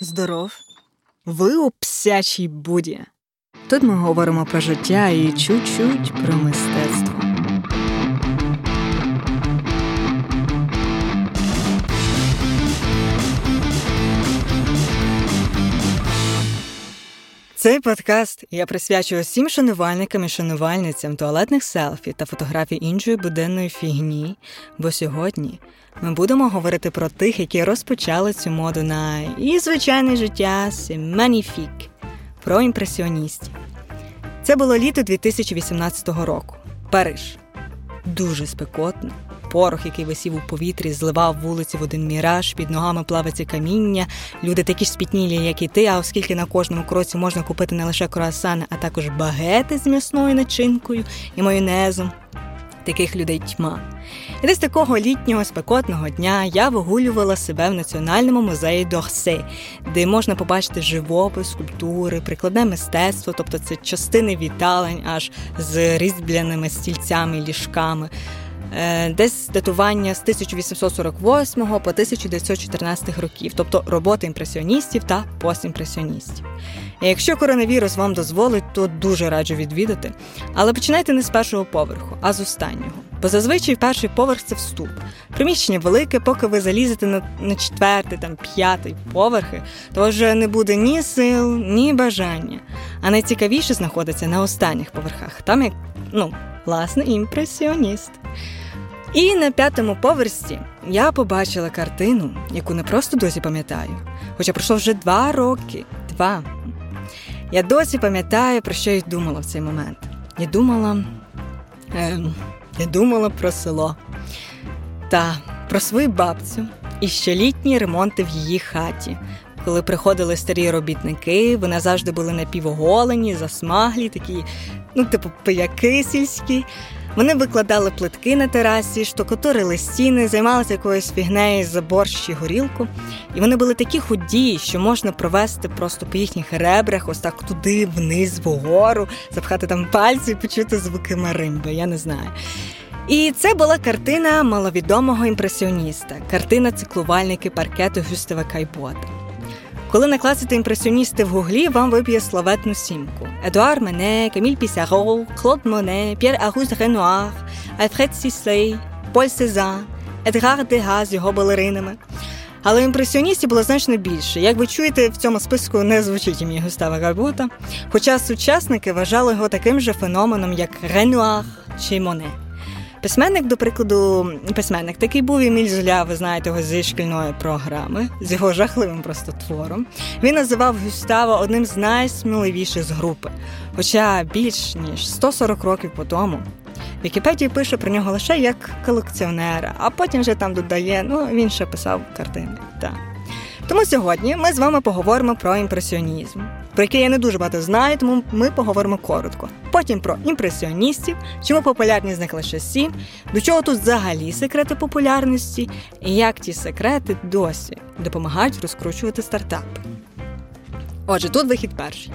Здоров. Ви у псячій буді. Тут ми говоримо про життя і чуть-чуть про мистецтво. Цей подкаст я присвячую всім шанувальникам і шанувальницям туалетних селфі та фотографій іншої буденної фігні. Бо сьогодні ми будемо говорити про тих, які розпочали цю моду на і звичайне життя magnifique, про імпресіоністів. Це було літо 2018 року. Париж. Дуже спекотно. Порох, який висів у повітрі, зливав вулиці в один міраж, під ногами плавиться каміння. Люди такі ж спітнілі, як і ти, а оскільки на кожному кроці можна купити не лише круасани, а також багети з м'ясною начинкою і майонезом. Таких людей тьма. І десь такого літнього спекотного дня я вигулювала себе в Національному музеї Дорсе, де можна побачити живопис, скульптури, прикладне мистецтво, тобто це частини віталень аж з різьбляними стільцями ліжками. Е, десь датування з 1848 по 1914 років, тобто роботи імпресіоністів та постімпресіоністів. І Якщо коронавірус вам дозволить, то дуже раджу відвідати. Але починайте не з першого поверху, а з останнього. Бо зазвичай перший поверх це вступ. Приміщення велике, поки ви залізете на на четвертий, там п'ятий поверхи, то вже не буде ні сил, ні бажання. А найцікавіше знаходиться на останніх поверхах. Там як ну, власне, імпресіоніст. І на п'ятому поверсі я побачила картину, яку не просто досі пам'ятаю, хоча пройшло вже два роки. Два. Я досі пам'ятаю, про що я думала в цей момент. Я думала. Е, я думала про село та про свою бабцю і щолітні ремонти в її хаті. Коли приходили старі робітники, вони завжди були напівоголені, засмаглі, такі, ну, типу, пияки сільські. Вони викладали плитки на терасі, штукатурили стіни, займалися якоюсь фігнею за борщ чи горілку. І вони були такі худі, що можна провести просто по їхніх ребрах, ось так туди, вниз, вгору, запхати там пальці і почути звуки маримби, я не знаю. І це була картина маловідомого імпресіоніста, картина циклувальники паркету Гюстава Кайботта. Коли накласти імпресіоністи в гуглі, вам виб'є славетну сімку: Едуар Мане, Каміль Пісаро, Клод Моне, П'єр Огюст Ренуар, Альфред Сіслей, Поль Сезан, Едгар Дега з його балеринами. Але імпресіоністів було значно більше. Як ви чуєте, в цьому списку не звучить ім'я Густава Гарбота, хоча сучасники вважали його таким же феноменом, як Ренуар чи Моне. Письменник, до прикладу, письменник такий був Еміль Золя, ви знаєте його зі шкільної програми, з його жахливим просто твором. Він називав Гюстава одним з найсміливіших з групи. Хоча більш ніж 140 років по тому. Вікіпедія пише про нього лише як колекціонера, а потім вже там додає, ну він ще писав картини. Так. Тому сьогодні ми з вами поговоримо про імпресіонізм, про який я не дуже багато знаю, тому ми поговоримо коротко. Потім про імпресіоністів, чому популярні з них лише сім, до чого тут взагалі секрети популярності, і як ті секрети досі допомагають розкручувати стартапи. Отже, тут вихід перший.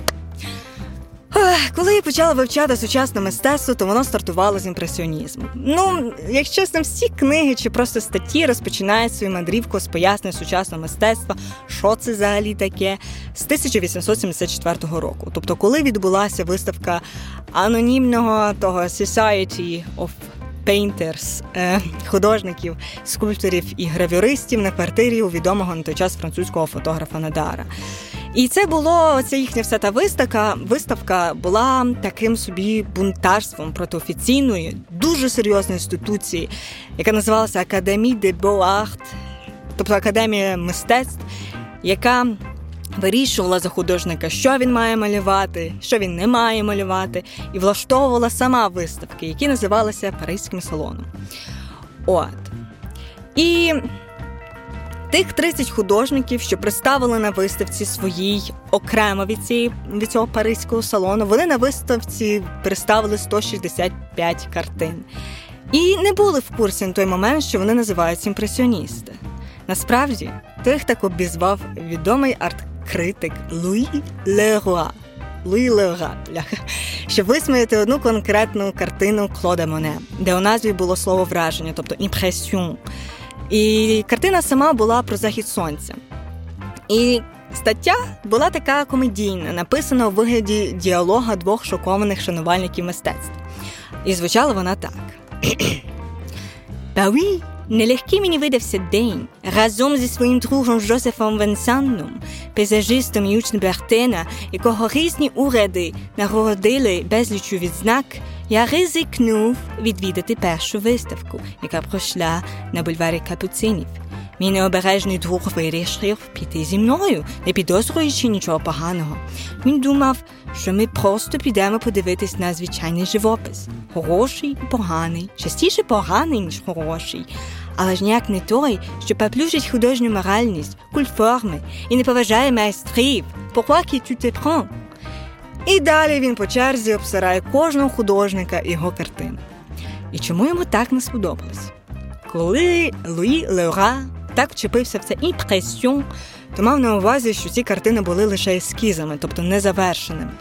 Коли я почала вивчати сучасне мистецтво, то воно стартувало з імпресіонізму. Ну, якщо чесно, всі книги чи просто статті розпочинають свою мандрівку з пояснення сучасного мистецтва, що це взагалі таке, з 1874 року. Тобто, коли відбулася виставка анонімного того Society of Е, художників, скульпторів і гравюристів на квартирі у відомого на той час французького фотографа Надара. І це було ця їхня вся та виставка. Виставка була таким собі бунтарством проти офіційної, дуже серйозної інституції, яка називалася Академі де Боарт, тобто Академія мистецтв, яка вирішувала за художника, що він має малювати, що він не має малювати, і влаштовувала сама виставки, які називалися Паризьким салоном. От. І Тих 30 художників, що представили на виставці своїй окремо від цієї від цього паризького салону, вони на виставці представили 165 картин. І не були в курсі на той момент, що вони називаються імпресіоністи. Насправді, тих так обізвав відомий арт-критик Луї Леруа. Луї Леруа, щоб висміяти одну конкретну картину Клода Моне, де у назві було слово враження, тобто імпресіон. І картина сама була про захід сонця. І стаття була така комедійна, написана у вигляді діалога двох шокованих шанувальників мистецтв. І звучала вона так. Та Нелегкий мені видався день разом зі своїм другом Жозефом Венсанном, пейзажистом і учнем Бертена, якого різні уряди нагородили безлічу відзнак, я ризикнув відвідати першу виставку, яка пройшла на бульварі Капуцинів. Мій необережний друг вирішив піти зі мною, не підозрюючи нічого поганого. Він думав, що ми просто підемо подивитись на звичайний живопис. Хороший і поганий, частіше поганий, ніж хороший. Але ж ніяк не той, що поплюжить художню моральність, культ форми і не поважає майстрів. Te prends? І далі він по черзі обсирає кожного художника його картину. І чому йому так не сподобалось? Коли Луї Леруа так вчепився в це impression, то мав на увазі, що ці картини були лише ескізами, тобто незавершеними.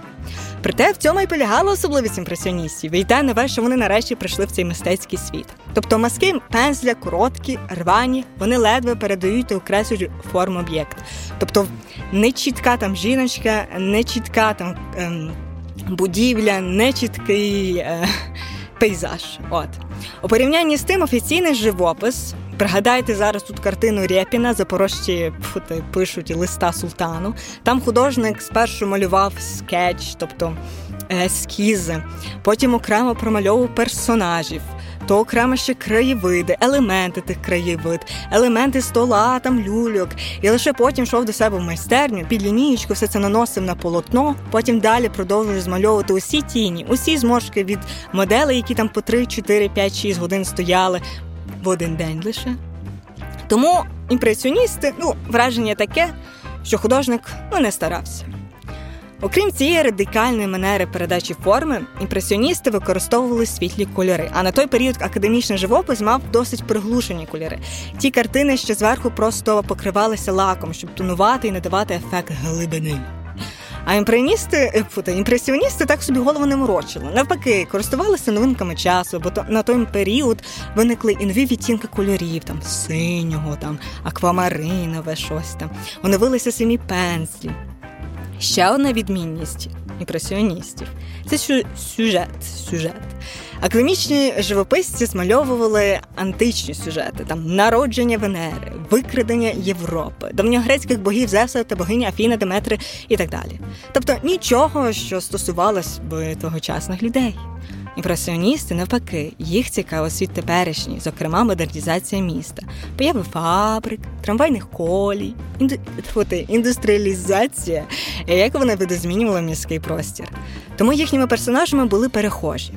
Проте в цьому і полягала особливість імпресіоністів, і те нове, що вони нарешті прийшли в цей мистецький світ. Тобто мазки пензля, короткі, рвані, вони ледве передають та окреслюють форму об'єкт. Тобто не чітка там жіночка, не чітка там ем, будівля, не чіткий е, пейзаж. От. У порівнянні з тим офіційний живопис Пригадайте зараз тут картину Рєпіна, запорожці фути, пишуть листа султану. Там художник спершу малював скетч, тобто ескізи, потім окремо промальовував персонажів. То окремо ще краєвиди, елементи тих краєвид, елементи стола, там люльок. І лише потім йшов до себе в майстерню, під лінієчку все це наносив на полотно. Потім далі продовжує змальовувати усі тіні, усі зморшки від моделей, які там по 3, 4, 5, 6 годин стояли в один день лише. Тому імпресіоністи, ну, враження таке, що художник ну, не старався. Окрім цієї радикальної манери передачі форми, імпресіоністи використовували світлі кольори. А на той період академічний живопис мав досить приглушені кольори. Ті картини ще зверху просто покривалися лаком, щоб тонувати і надавати ефект глибини. А імпреністи, е, імпресіоністи так собі голову не морочили. Навпаки, користувалися новинками часу, бо то на той період виникли і нові відтінки кольорів, там синього, там аквамаринове щось там. Оновилися самі пензлі. Ще одна відмінність імпресіоністів це сюжет. сюжет. Академічні живописці змальовували античні сюжети, там народження Венери, викрадення Європи, давньогрецьких богів Зевса та богині Афіна, Деметри і так далі. Тобто нічого, що стосувалось би тогочасних людей. Імпресіоністи, навпаки, їх цікаво світ теперішній, зокрема модернізація міста, появи фабрик, трамвайних колій, інду... індустріалізація, як вони видозмінювали міський простір. Тому їхніми персонажами були перехожі.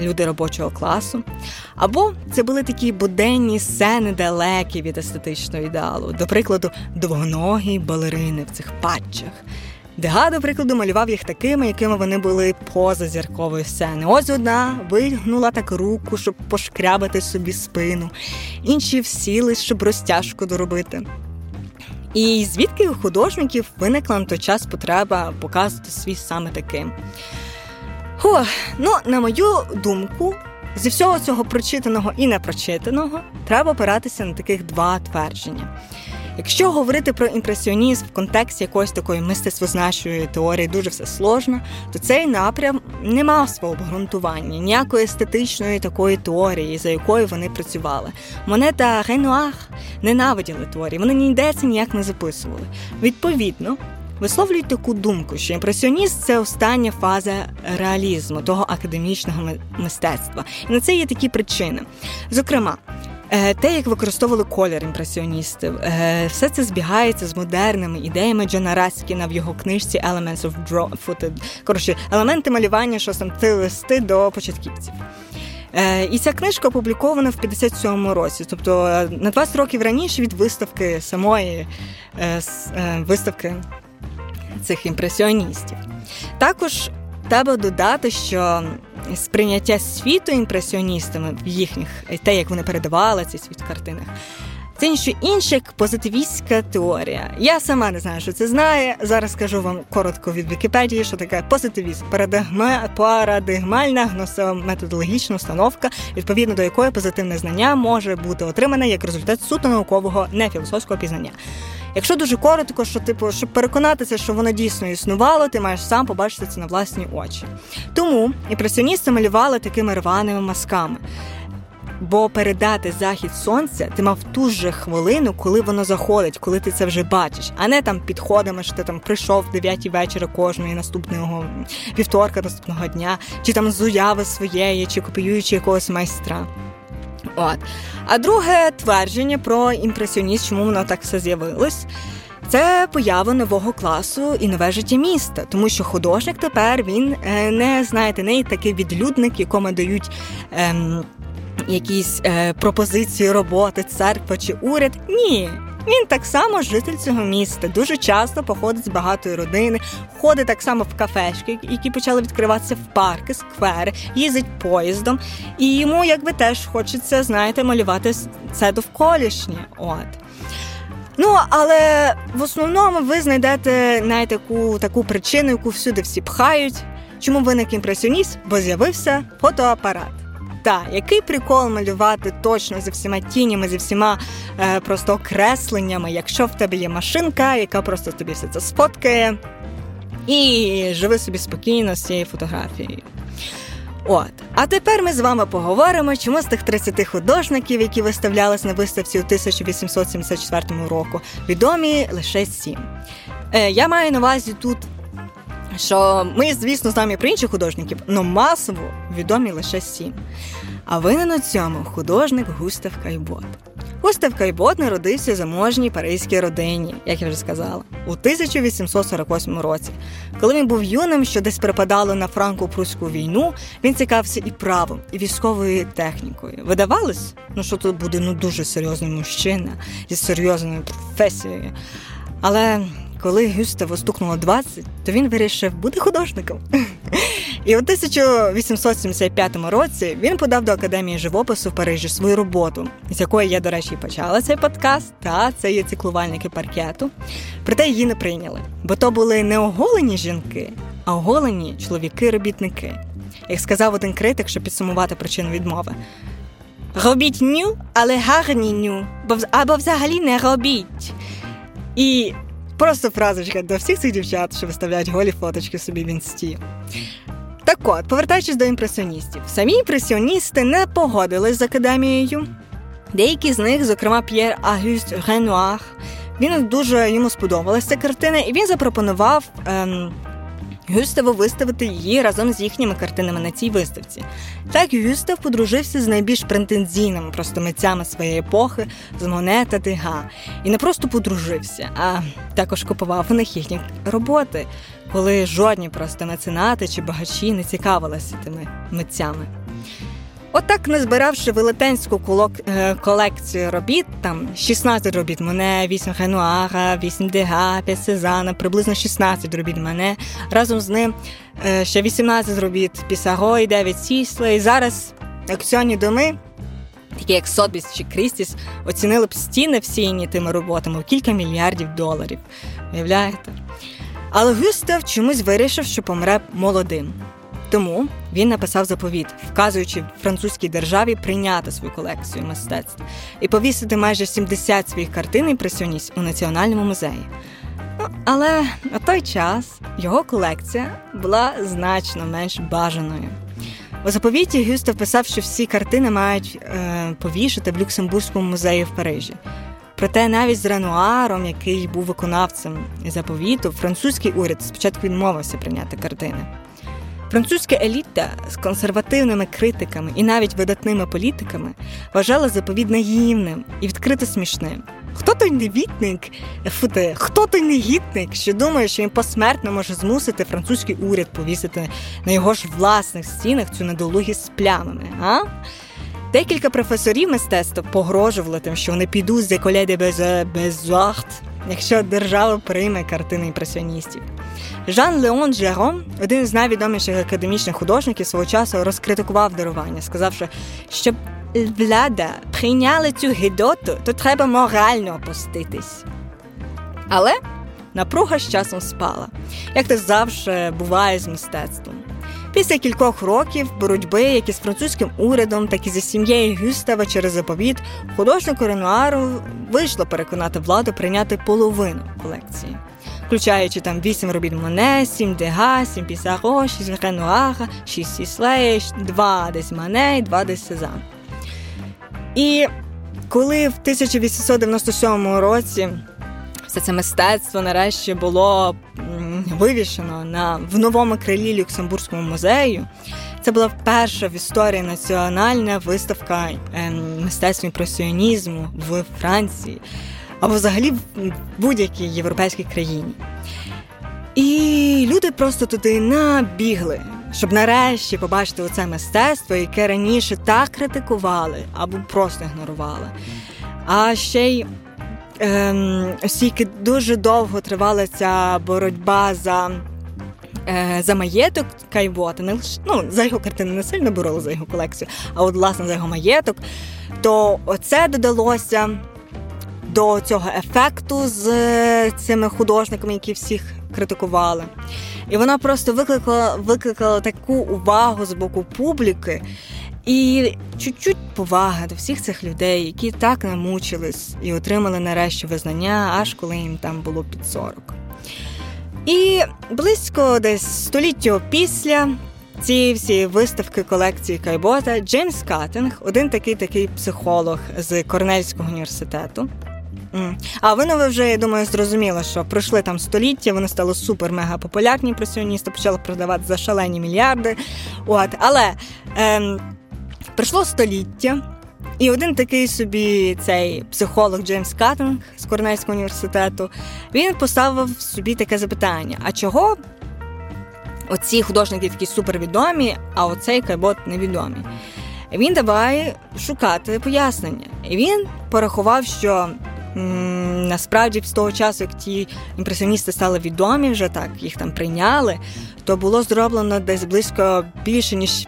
Люди робочого класу, або це були такі буденні сцени, далекі від естетичного ідеалу, до прикладу, довгоногі балерини в цих патчах, Дега, до прикладу, малював їх такими, якими вони були поза зіркової сцени. Ось одна вигнула так руку, щоб пошкрябати собі спину, інші всілись, щоб розтяжку доробити. І звідки у художників виникла на той час потреба показувати свій саме таким. О, ну, на мою думку, зі всього цього прочитаного і непрочитаного треба опиратися на таких два твердження. Якщо говорити про імпресіонізм в контексті якоїсь такої мистецтвознавчої теорії дуже все сложно, то цей напрям не мав свого обґрунтування, ніякої естетичної такої теорії, за якою вони працювали. Монета Ренуар ненавиділи теорії, вони ніде це ніяк не записували. Відповідно. Висловлюють таку думку, що імпресіоніст це остання фаза реалізму, того академічного мистецтва. І на це є такі причини. Зокрема, те, як використовували колір імпресіоністів, е, все це збігається з модерними ідеями Джона Раскіна в його книжці Elements of Drawing. Коротше, елементи малювання, що там ти листи до початківців. Е, і ця книжка опублікована в 57-му році, тобто на 20 років раніше від виставки самої виставки цих імпресіоністів. Також треба додати, що сприйняття світу імпресіоністами в їхніх те, як вони передавали цей світ в картинах. Це ніщо інше як позитивістська теорія. Я сама не знаю, що це знає. Зараз скажу вам коротко від Вікіпедії, що таке позитивізм, парадигмальна гносометодологічна установка, відповідно до якої позитивне знання може бути отримане як результат суто наукового нефілософського пізнання. Якщо дуже коротко, що типу, щоб переконатися, що воно дійсно існувало, ти маєш сам побачити це на власні очі. Тому імпресіоністи малювали такими рваними масками. Бо передати захід сонця ти мав ту ж хвилину, коли воно заходить, коли ти це вже бачиш, а не там підходами, що ти там прийшов в 9 вечора кожної наступного вівторка, наступного дня, чи там з уяви своєї, чи копіюючи якогось майстра. От. А друге твердження про імпресіоніст, чому воно так все з'явилось. Це поява нового класу і нове життя міста, тому що художник тепер він е, не знаєте, не такий відлюдник, якому дають. Ем, якісь е, пропозиції роботи, церква чи уряд. Ні. Він так само житель цього міста. Дуже часто походить з багатої родини, ходить так само в кафешки, які почали відкриватися в парки, сквери, їздить поїздом. І йому, якби теж хочеться, знаєте, малювати це довколішнє. От. Ну, але в основному ви знайдете навіть таку, таку причину, яку всюди всі пхають. Чому виник імпресіоніст? Бо з'явився фотоапарат. Та, який прикол малювати точно зі всіма тінями, зі всіма е, просто окресленнями, якщо в тебе є машинка, яка просто тобі все це сфоткає, і живи собі спокійно з цією фотографією. От, а тепер ми з вами поговоримо, чому з тих 30 художників, які виставлялись на виставці у 1874 року, відомі лише сім. Е, Я маю на увазі тут що ми, звісно, знаємо про інших художників, але масово відомі лише сім. А винен у цьому художник Густав Кайбот. Густав Кайбот народився в заможній паризькій родині, як я вже сказала, у 1848 році. Коли він був юним, що десь припадало на франко-прусську війну, він цікавився і правом, і військовою технікою. Видавалось, ну що тут буде ну дуже серйозний мужчина зі серйозною професією. Але коли Гюставу стукнуло 20, то він вирішив бути художником. І у 1875 році він подав до академії живопису в Парижі свою роботу, з якої я, до речі, почала цей подкаст. Та це є циклувальники паркету. Проте її не прийняли, бо то були не оголені жінки, а оголені чоловіки-робітники. Як сказав один критик, щоб підсумувати причину відмови. Робіть ню, але гарні ню, або взагалі не робіть. І Просто фразочка до всіх цих дівчат, що виставляють голі фоточки собі в інсті. Так от, повертаючись до імпресіоністів, самі імпресіоністи не погодились з академією. Деякі з них, зокрема П'єр Агюст Ренуар, він дуже йому сподобалася ця картина, і він запропонував ем, Гюставу виставити її разом з їхніми картинами на цій виставці. Так Гюстав подружився з найбільш претензійними просто митцями своєї епохи, з Моне та Дега. І не просто подружився, а також купував у них їхні роботи, коли жодні просто меценати чи багачі не цікавилися тими митцями. Отак, назбиравши велетенську е, колекцію робіт, там 16 робіт мене, 8 Ренуара, 8 Дега, 5 Сезана, приблизно 16 робіт мене. Разом з ним е, ще 18 робіт Пісаго і 9 Сісла. І зараз акціонні доми, такі як Сотбіс чи Крістіс, оцінили б стіни всіяні тими роботами в кілька мільярдів доларів. Уявляєте? Але Гюстав чомусь вирішив, що помре молодим. Тому він написав заповіт, вказуючи французькій державі прийняти свою колекцію мистецтв і повісити майже 70 своїх картин імпресіоніст у національному музеї. Ну, але на той час його колекція була значно менш бажаною. У заповіті Гюстав писав, що всі картини мають е, повішати в Люксембурзькому музеї в Парижі. Проте навіть з Ренуаром, який був виконавцем заповіту, французький уряд спочатку відмовився прийняти картини. Французька еліта з консервативними критиками і навіть видатними політиками вважала заповідь наївним і відкрито смішним. Хто той невітник, футе, хто той негідник, що думає, що він посмертно може змусити французький уряд повісити на його ж власних стінах цю недолугість з плямами? а? Декілька професорів мистецтва погрожували тим, що вони підуть з еколе де безуарт, якщо держава прийме картини імпресіоністів. Жан Леон Жером, один з найвідоміших академічних художників свого часу, розкритикував дарування, сказавши, що влада прийняла цю гидоту, то треба морально опуститись. Але напруга з часом спала, як це завжди буває з мистецтвом. Після кількох років боротьби, як із французьким урядом, так і зі сім'єю Гюстава через заповіт, художнику Ренуару вийшло переконати владу прийняти половину колекції, включаючи там вісім робіт Моне, сім Дега, сім Пісаро, шість Ренуара, шість Сіслеє, два десь Мане і два десь Сезан. І коли в 1897 році все це мистецтво нарешті було вивішено на в новому крилі Люксембурзькому музею. Це була перша в історії національна виставка ем, мистецтва імпресіонізму в Франції або взагалі в будь-якій європейській країні. І люди просто туди набігли, щоб нарешті побачити оце мистецтво, яке раніше так критикували або просто ігнорували. А ще й ем, оскільки дуже довго тривала ця боротьба за е, за маєток Кайбота, не лише ну, за його картини не сильно боролися за його колекцію, а от власне за його маєток, то оце додалося до цього ефекту з цими художниками, які всіх критикували. І вона просто викликала викликала таку увагу з боку публіки, і чуть-чуть поваги до всіх цих людей, які так намучились і отримали нарешті визнання, аж коли їм там було під 40. І близько десь століття після цієї всієї виставки колекції Кайбота Джеймс Каттинг, один такий такий психолог з Корнельського університету. А ви вже, я думаю, зрозуміли, що пройшли там століття, вони стали супер-мега популярні імпресіоністи, почали продавати за шалені мільярди. От, Але ем, Пройшло століття, і один такий собі цей психолог Джеймс Каттинг з Корнельського університету він поставив собі таке запитання: а чого оці художники такі супервідомі, а оцей кайбот невідомий? Він давай шукати пояснення. І він порахував, що м- насправді з того часу, як ті імпресіоністи стали відомі, вже так їх там прийняли, то було зроблено десь близько більше ніж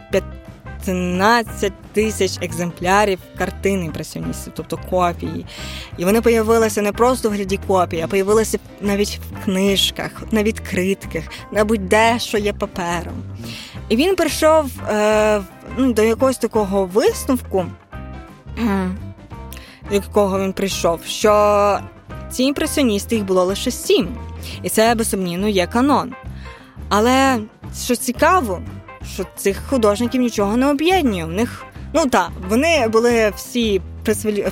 5 15 тисяч екземплярів картин імпресіоністів, тобто копії. І вони появилися не просто в гляді копії, а появилися навіть в книжках, на відкритках, на будь-де, що є папером. І він прийшов е, ну, до якогось такого висновку, до якого він прийшов, що ці імпресіоністи їх було лише сім. І це безсумнівно є канон. Але що цікаво, що цих художників нічого не об'єднує. У них ну так, вони були всі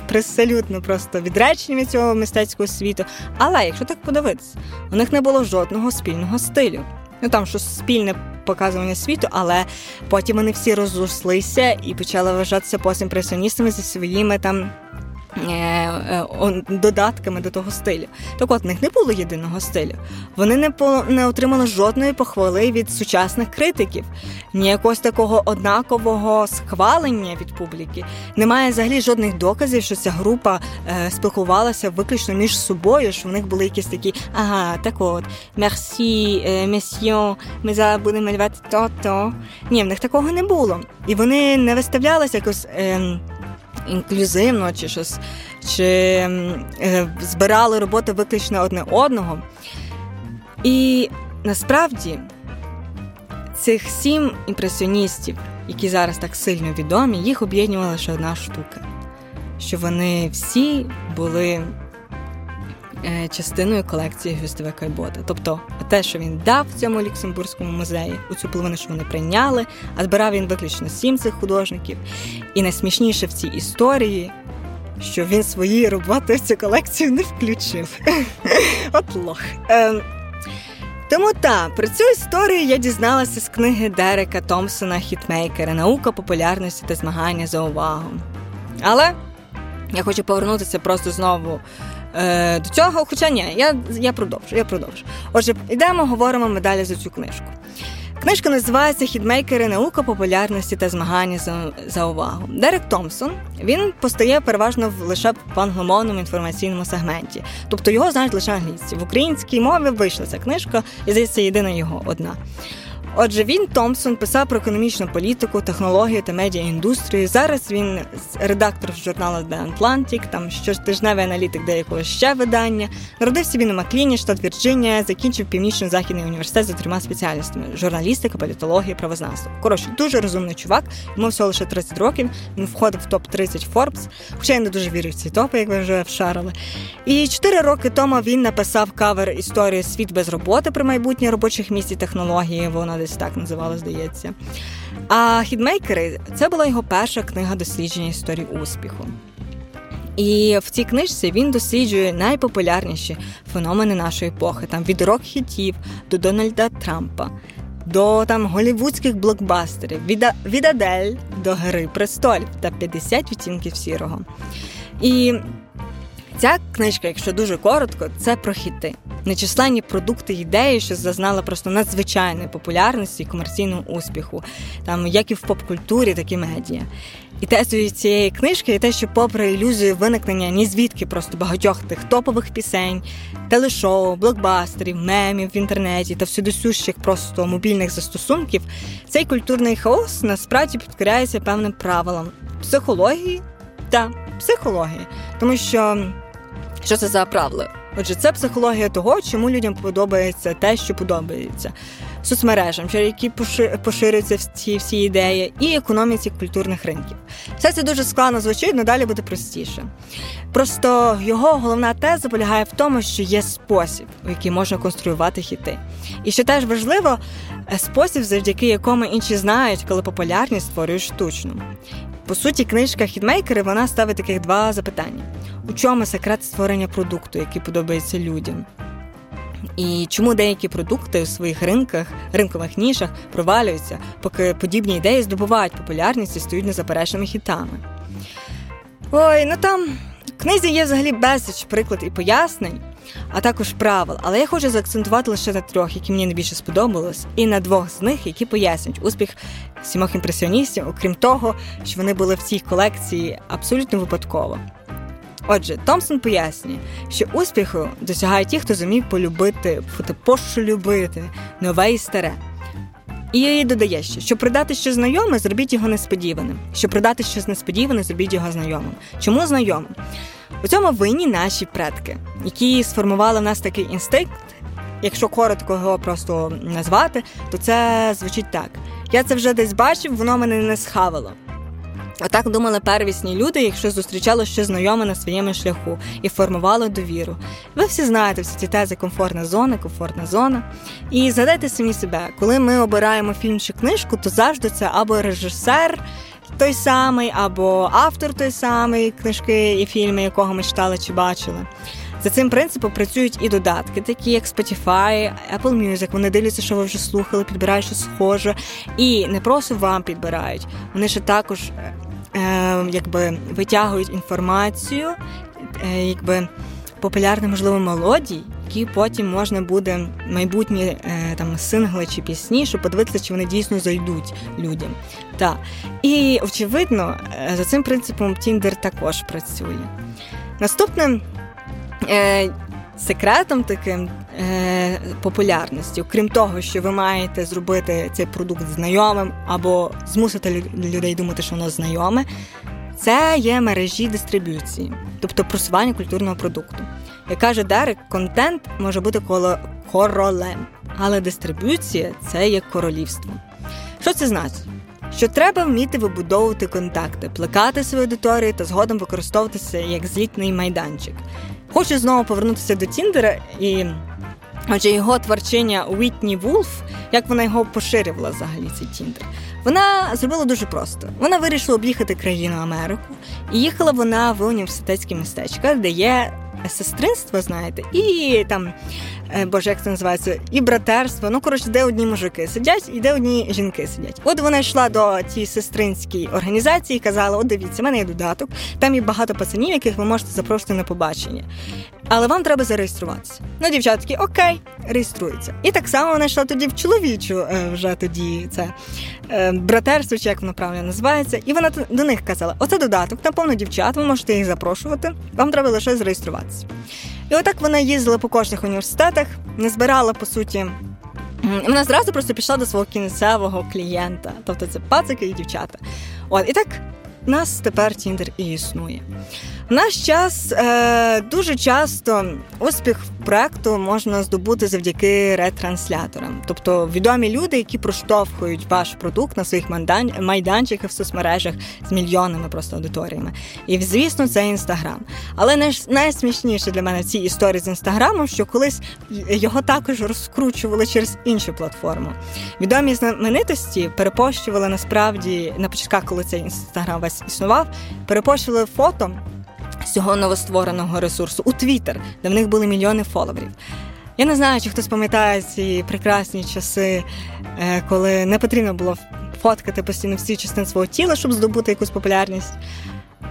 приселютно просто відречені від цього мистецького світу. Але якщо так подивитися, у них не було жодного спільного стилю. Ну там щось спільне показування світу, але потім вони всі розрослися і почали вважатися постімпресіоністами зі своїми там додатками до того стилю. Так от в них не було єдиного стилю. Вони не по не отримали жодної похвали від сучасних критиків, ніякогось такого однакового схвалення від публіки. Немає взагалі жодних доказів, що ця група е, спілкувалася виключно між собою. що в них були якісь такі ага, так от мерсі, месьйо, ми зараз будемо малювати то-то. Ні, в них такого не було. І вони не виставлялися якось. Е, інклюзивно, чи щось, чи е, збирали роботи виключно одне одного. І насправді цих сім імпресіоністів, які зараз так сильно відомі, їх об'єднувала лише одна штука, що вони всі були частиною колекції Гюстава Кайбота. Тобто, те, що він дав цьому Люксембурзькому музеї, у цю половину, що вони прийняли, а збирав він виключно сім цих художників. І найсмішніше в цій історії. Що він свої роботи в цю колекцію не включив. От лох. Ем, тому так, про цю історію я дізналася з книги Дерека Томпсона Хітмейкера Наука популярності та змагання за увагу. Але я хочу повернутися просто знову е, до цього. Хоча ні, я я продовжу. я продовжу. Отже, йдемо, говоримо ми далі за цю книжку. Книжка називається Хідмейкери, наука популярності та змагання за за увагу. Дерек Томпсон він постає переважно в лише в англомовному інформаційному сегменті, тобто його знають лише англійці. В українській мові вийшла ця книжка, і здається, єдина його одна. Отже, він Томпсон писав про економічну політику, технологію та медіаіндустрію. Зараз він редактор журналу The Atlantic, там щотижневий аналітик деякого ще видання. Народився він у Макліні, штат Вірджинія, закінчив північно-західний університет за трьома спеціальностями: журналістика, політологія, правознавство. Коротше, дуже розумний чувак. Йому всього лише 30 років. Він входив в топ 30 Forbes, хоча я не дуже вірю в ці топи, як ви вже вшарили. І 4 роки тому він написав кавер історії Світ без роботи про майбутнє робочих місць і технології. Вона десь так називала, здається. А хідмейкери це була його перша книга дослідження історії успіху. І в цій книжці він досліджує найпопулярніші феномени нашої епохи, там від рок-хітів до Дональда Трампа, до там голівудських блокбастерів, від, від Адель до Гри престолів та 50 відтінків сірого. І ця книжка, якщо дуже коротко, це про хіти нечисленні продукти ідеї, що зазнали просто надзвичайної популярності і комерційного успіху, там як і в поп-культурі, так і медіа. І тезою цієї книжки є те, що, попри ілюзію виникнення ні звідки просто багатьох тих топових пісень, телешоу, блокбастерів, мемів в інтернеті та всюдисущих просто мобільних застосунків, цей культурний хаос насправді підкоряється певним правилам психології та психології, тому що що це за правила? Отже, це психологія того, чому людям подобається те, що подобається соцмережам, які поширюються ці всі ідеї, і економіці культурних ринків. Все це дуже складно звучить, але далі буде простіше. Просто його головна теза полягає в тому, що є спосіб, у який можна конструювати хіти. І що теж важливо, е, спосіб, завдяки якому інші знають, коли популярність створюють штучно. По суті, книжка хітмейкери вона ставить таких два запитання: у чому секрет створення продукту, який подобається людям? І чому деякі продукти у своїх ринках, ринкових нішах провалюються, поки подібні ідеї здобувають популярність і стають незаперечними хітами? Ой, ну там в книзі є взагалі безліч приклад і пояснень, а також правил. Але я хочу заакцентувати лише на трьох, які мені найбільше сподобалось, і на двох з них, які пояснюють успіх сімох імпресіоністів, окрім того, що вони були в цій колекції абсолютно випадково. Отже, Томсон пояснює, що успіху досягають ті, хто зумів полюбити, пошолюбити нове і старе. І додає ще, щоб продати щось знайоме, зробіть його несподіваним. Щоб продати щось несподіване, зробіть його знайомим. Чому знайомим? У цьому винні наші предки, які сформували в нас такий інстинкт. Якщо коротко його просто назвати, то це звучить так: я це вже десь бачив, воно мене не схавало. Отак думали первісні люди, якщо зустрічали щось знайоме на своєму шляху і формували довіру. Ви всі знаєте всі ці тези комфортна зона, комфортна зона. І згадайте самі себе, коли ми обираємо фільм чи книжку, то завжди це або режисер. Той самий, або автор той самий книжки і фільми, якого ми читали чи бачили. За цим принципом працюють і додатки, такі як Spotify, Apple Music. Вони дивляться, що ви вже слухали, підбирають щось схоже. І не просто вам підбирають, вони ще також е, якби витягують інформацію, е, якби популярні, можливо, мелодій, які потім можна буде майбутні е, там сингли чи пісні, щоб подивитися, чи вони дійсно зайдуть людям. Так. І очевидно, е, за цим принципом Тіндер також працює. Наступним е, секретом таким е, популярності, крім того, що ви маєте зробити цей продукт знайомим або змусити людей думати, що воно знайоме, це є мережі дистриб'юції, тобто просування культурного продукту. Як каже Дерек, контент може бути коло королем, але дистриб'юція це є королівство. Що це значить? Що треба вміти вибудовувати контакти, плекати свою аудиторію та згодом використовуватися як злітний майданчик. Хочу знову повернутися до Тіндера і. Отже, його творчиня Уітні Вулф, як вона його поширювала взагалі цей Тіндер, вона зробила дуже просто. Вона вирішила об'їхати країну Америку, і їхала вона в університетське містечко, де є сестринство, знаєте, і там, боже, як це називається, і братерство. Ну, коротше, де одні мужики сидять, і де одні жінки сидять. От вона йшла до тієї сестринської організації і казала: От дивіться, в мене є додаток, там є багато пацанів, яких ви можете запрошувати на побачення. Але вам треба зареєструватися. Ну, дівчатки, окей, реєструються. І так само вона йшла тоді в чоловічу е, вже тоді це е, братерство, чи як воно правильно називається. І вона до них казала: оце додаток, там повно дівчат, ви можете їх запрошувати, вам треба лише зареєструватися. І отак вона їздила по кожних університетах, не збирала, по суті, Вона зразу просто пішла до свого кінцевого клієнта, тобто це пацики і дівчата. От і так нас тепер Тіндер і існує. Наш час е, дуже часто успіх проекту можна здобути завдяки ретрансляторам, тобто відомі люди, які проштовхують ваш продукт на своїх майданчиках в соцмережах з мільйонними просто аудиторіями. І звісно, це інстаграм. Але найсмішніше для мене в цій історії з інстаграмом, що колись його також розкручували через іншу платформу. Відомі знаменитості перепощували насправді на початках, коли цей інстаграм весь існував, перепощували фото цього новоствореного ресурсу у Твіттер, де в них були мільйони фоловерів. Я не знаю, чи хтось пам'ятає ці прекрасні часи, е, коли не потрібно було фоткати постійно всі частини свого тіла, щоб здобути якусь популярність.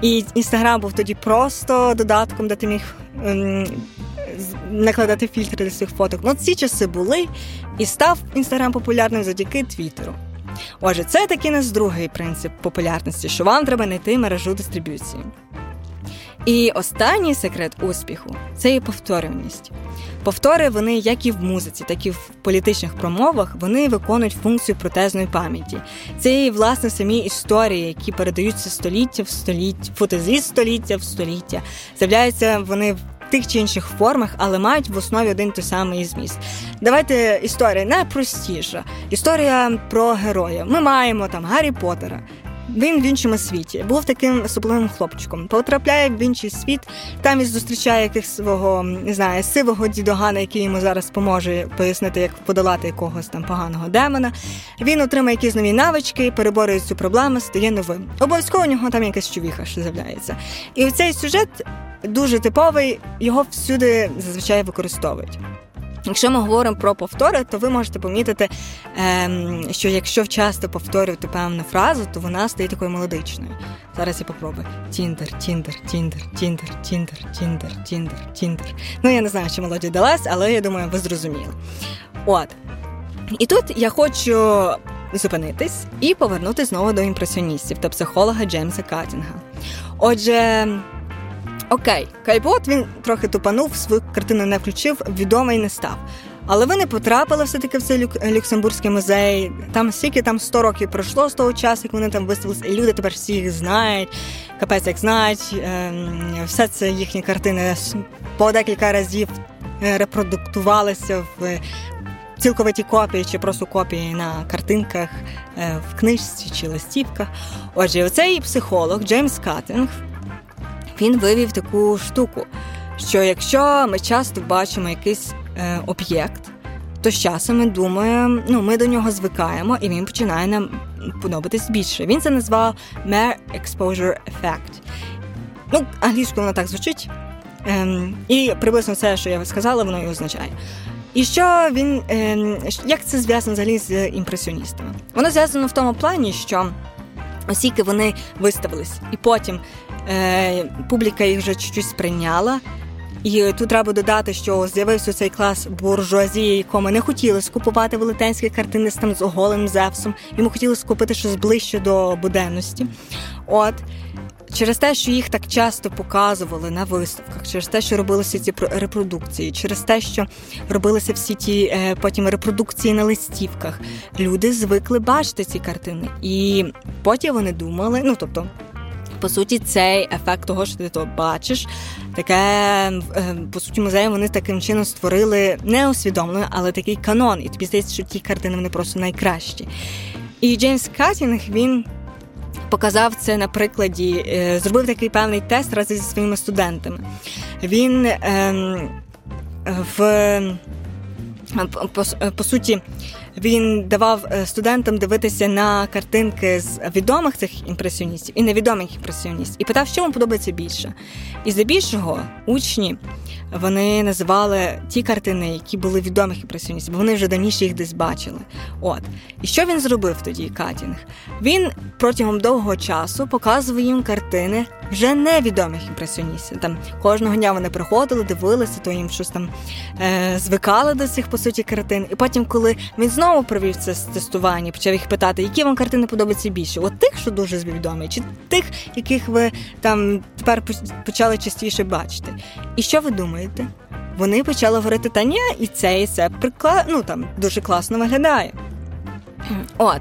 І інстаграм був тоді просто додатком, де ти міг ем, накладати фільтри для своїх фоток. Ну, ці часи були, і став інстаграм популярним завдяки Твіттеру. Отже, це такий нас другий принцип популярності, що вам треба знайти мережу дистриб'юції. І останній секрет успіху це і повторюваність. Повтори вони, як і в музиці, так і в політичних промовах, вони виконують функцію протезної пам'яті. Це і власне самі історії, які передаються століття в століття, фото зі століття в століття. З'являються вони в тих чи інших формах, але мають в основі один той самий зміст. Давайте історія найпростіша. Історія про героя. Ми маємо там Гаррі Поттера. Він в іншому світі був таким особливим хлопчиком. Потрапляє в інший світ, там і зустрічає якихось свого не знаю, сивого дідогана, який йому зараз поможе пояснити, як подолати якогось там поганого демона. Він отримає якісь нові навички, переборює цю проблему, стає новим. Обов'язково у нього там якась чувіха, що з'являється. І цей сюжет дуже типовий, його всюди зазвичай використовують. Якщо ми говоримо про повтори, то ви можете помітити, ем, що якщо часто повторювати певну фразу, то вона стає такою мелодичною. Зараз я попробую. Тіндер, тіндер, тіндер, тіндер, тіндер, тіндер, тіндер, тіндер. Ну, я не знаю, чи мелодія далась, але я думаю, ви зрозуміли. От. І тут я хочу зупинитись і повернутися знову до імпресіоністів та психолога Джеймса Каттінга. Отже. Окей, Кайбот він трохи тупанув, свою картину не включив, відомий не став. Але вони потрапили все-таки в цей Люк... Люксембурзький музей. Там стільки там 100 років пройшло з того часу, як вони там виставилися, і люди тепер всі їх знають, капець як знають. Ем, все це їхні картини по декілька разів е, репродуктувалися в цілковиті копії чи просто копії на картинках е, в книжці чи листівках. Отже, оцей психолог Джеймс Каттинг він вивів таку штуку, що якщо ми часто бачимо якийсь е, об'єкт, то з часом ми думаємо, ну ми до нього звикаємо, і він починає нам подобатись більше. Він це назвав Mere Exposure Effect. Ну, англійською воно так звучить. Ем, І приблизно все, що я сказала, воно і означає. І що він ем, як це зв'язано взагалі з імпресіоністами? Воно зв'язано в тому плані, що оскільки вони виставились, і потім публіка їх вже чуть-чуть сприйняла. І тут треба додати, що з'явився цей клас буржуазії, якому не хотіли скупувати велетенські картини з там з оголеним Зевсом. Йому хотіли скупити щось ближче до буденності. От через те, що їх так часто показували на виставках, через те, що робилися ці репродукції, через те, що робилися всі ті е, потім репродукції на листівках, люди звикли бачити ці картини, і потім вони думали, ну тобто по суті, цей ефект того, що ти то бачиш, таке е, по суті, музеї вони таким чином створили не усвідомлено, але такий канон. І тобі здається, що ті картини вони просто найкращі. І Джеймс Катінг він. Показав це на прикладі, е, зробив такий певний тест разом зі своїми студентами. Він ем, в по, по суті він давав е, студентам дивитися на картинки з відомих цих імпресіоністів і невідомих імпресіоністів, і питав, що вам подобається більше. І здебільшого учні вони називали ті картини, які були відомих імпресіоністів, бо вони вже давніше їх десь бачили. От і що він зробив тоді? Каттінг? Він протягом довгого часу показував їм картини вже невідомих імпресіоністів. Там кожного дня вони приходили, дивилися, то їм щось там е, звикали до цих по суті картин. І потім, коли він знову провів це тестування, почав їх питати, які вам картини подобаються більше? От тих, що дуже відомі, чи тих, яких ви там тепер почали частіше бачити. І що ви думаєте? вони почали говорити, та ні, і це, і це прикла... ну, там, дуже класно виглядає. От.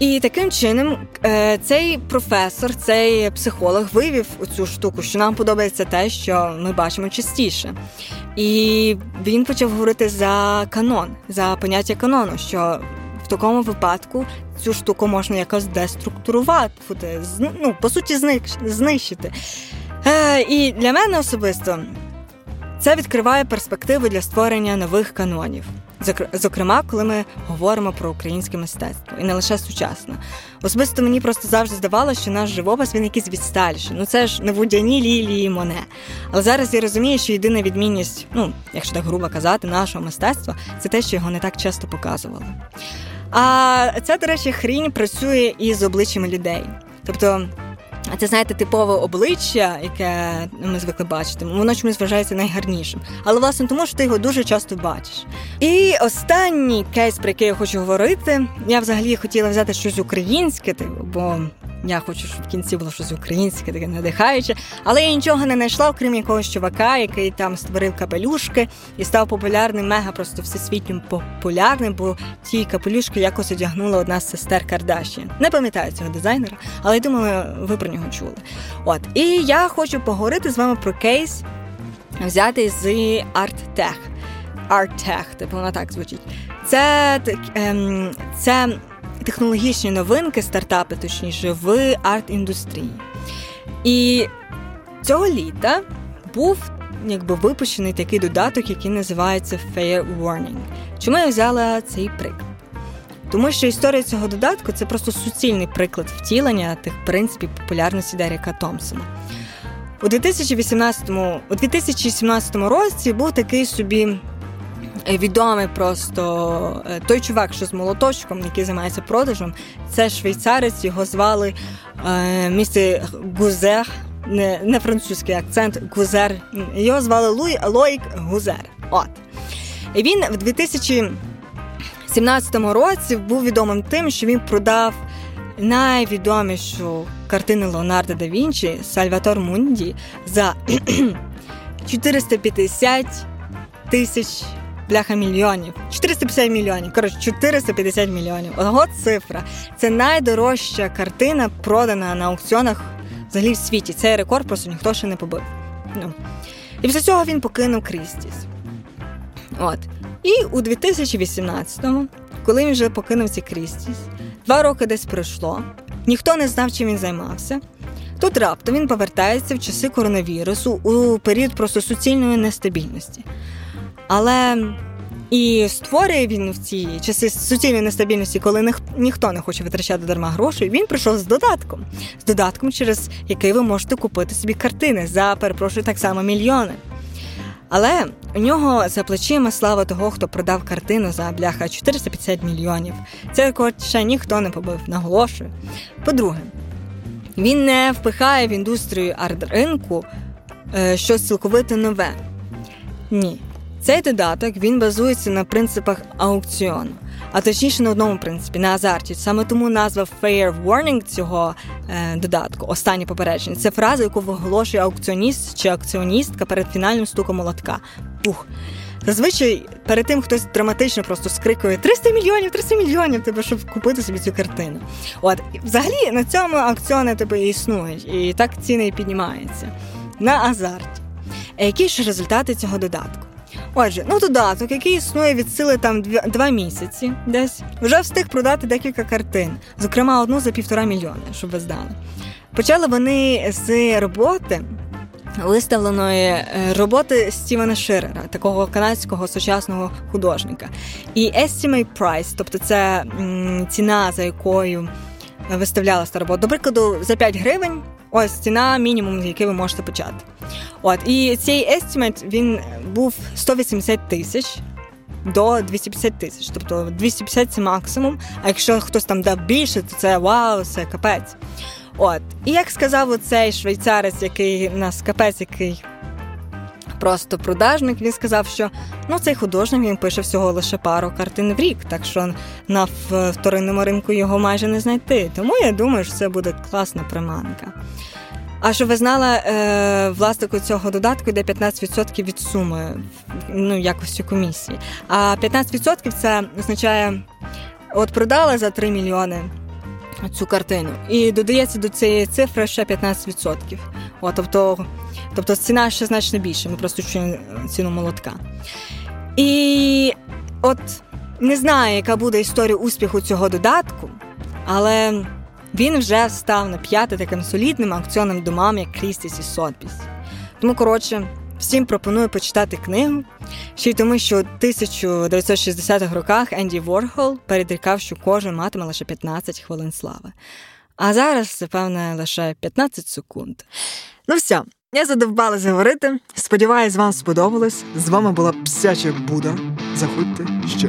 І таким чином е, цей професор, цей психолог вивів цю штуку, що нам подобається те, що ми бачимо частіше. І він почав говорити за канон, за поняття канону, що в такому випадку цю штуку можна якось деструктурувати, ну, по суті, знищити. Е, І для мене особисто це відкриває перспективи для створення нових канонів. Зокрема, коли ми говоримо про українське мистецтво і не лише сучасне. Особисто мені просто завжди здавалося, що наш живопис він якийсь відсталіший. Ну це ж не водяні лілії моне. Але зараз я розумію, що єдина відмінність, ну якщо так грубо казати, нашого мистецтва це те, що його не так часто показували. А ця, до речі, хрінь працює і з обличчями людей. Тобто це, знаєте, типове обличчя, яке ми звикли бачити, воно чомусь вважається найгарнішим. Але власне тому, що ти його дуже часто бачиш. І останній кейс, про який я хочу говорити, я взагалі хотіла взяти щось українське, типу, бо я хочу, щоб в кінці було щось українське, таке надихаюче. Але я нічого не знайшла, окрім якогось чувака, який там створив капелюшки і став популярним, мега просто всесвітньо популярним, бо ті капелюшки якось одягнула одна з сестер Кардаші. Не пам'ятаю цього дизайнера, але я думаю, ви про нього чули. От і я хочу поговорити з вами про кейс, взятий з ArtTech. ArtTech, типу воно так звучить. Це ем, це технологічні новинки, стартапи, точніше, в арт-індустрії. І цього літа був якби випущений такий додаток, який називається Fair Warning. Чому я взяла цей приклад? Тому що історія цього додатку це просто суцільний приклад втілення тих принципів популярності Дерека Томпсона. У 2018 у 2017 році був такий собі відомий просто е, той чувак, що з молоточком, який займається продажем, це швейцарець, його звали е, містер Гузер, не не французький акцент, Гузер. Його звали Луї Лоїк Гузер. От. І він в 2017 році був відомим тим, що він продав найвідомішу картину Леонардо да Вінчі Сальватор Мунді за 450 тисяч бляха мільйонів. 450 мільйонів. Коротше, 450 мільйонів. Ого, цифра. Це найдорожча картина, продана на аукціонах взагалі в світі. Цей рекорд просто ніхто ще не побив. Ну. І після цього він покинув Крістіс. От. І у 2018-му, коли він вже покинув ці Крістіс, два роки десь пройшло, ніхто не знав, чим він займався. Тут раптом він повертається в часи коронавірусу у період просто суцільної нестабільності. Але і створює він в ці часи суцільної нестабільності, коли ніх, ніхто не хоче витрачати дарма грошей. Він прийшов з додатком, з додатком, через який ви можете купити собі картини за перепрошую так само мільйони. Але у нього за плечима слава того, хто продав картину за бляха 450 мільйонів. Це рекорд ще ніхто не побив, наголошую. По-друге, він не впихає в індустрію арт-ринку е, щось цілковито нове. Ні. Цей додаток він базується на принципах аукціону, а точніше на одному принципі на азарті. Саме тому назва Fair Warning цього е, додатку, останнє попередження, це фраза, яку виголошує аукціоніст чи аукціоністка перед фінальним стуком молотка. Пух. Зазвичай перед тим хтось драматично просто скрикує 300 мільйонів, 300 мільйонів, тебе, щоб купити собі цю картину. От взагалі на цьому аукціони тебе існують, і так ціни і піднімаються на азарті. А які ж результати цього додатку? Отже, ну додаток, який існує від сили там два місяці, десь вже встиг продати декілька картин, зокрема одну за півтора мільйони, щоб ви знали. Почали вони з роботи. Виставленої е, роботи Стівена Ширера, такого канадського сучасного художника. І estimate price, тобто це ціна, за якою виставлялася робота. До прикладу, за 5 гривень ось ціна мінімум, з який ви можете почати. От і цей естімет він був 180 тисяч. До 250 тисяч, тобто 250 це максимум. А якщо хтось там дав більше, то це вау, це капець. От, і як сказав оцей швейцарець, який у нас капець, який просто продажник, він сказав, що ну цей художник він пише всього лише пару картин в рік, так що на вторинному ринку його майже не знайти. Тому я думаю, що це буде класна приманка. А що ви знали, е, власнику цього додатку йде 15% від суми ну, якості комісії. А 15% це означає, от продали за 3 мільйони цю картину. І додається до цієї цифри ще 15%. От, тобто, тобто ціна ще значно більше. Ми просто чуємо ціну молотка. І от не знаю, яка буде історія успіху цього додатку, але він вже став на п'яти таким солідним аукціонним домам, як Крістіс і Сотбіс. Тому, коротше, всім пропоную почитати книгу, ще й тому, що у 1960-х роках Енді Ворхол передрікав, що кожен матиме лише 15 хвилин слави. А зараз це, певне, лише 15 секунд. Ну все, я задовбалася говорити. Сподіваюсь, вам сподобалось. З вами була Псяча Буда. Заходьте ще.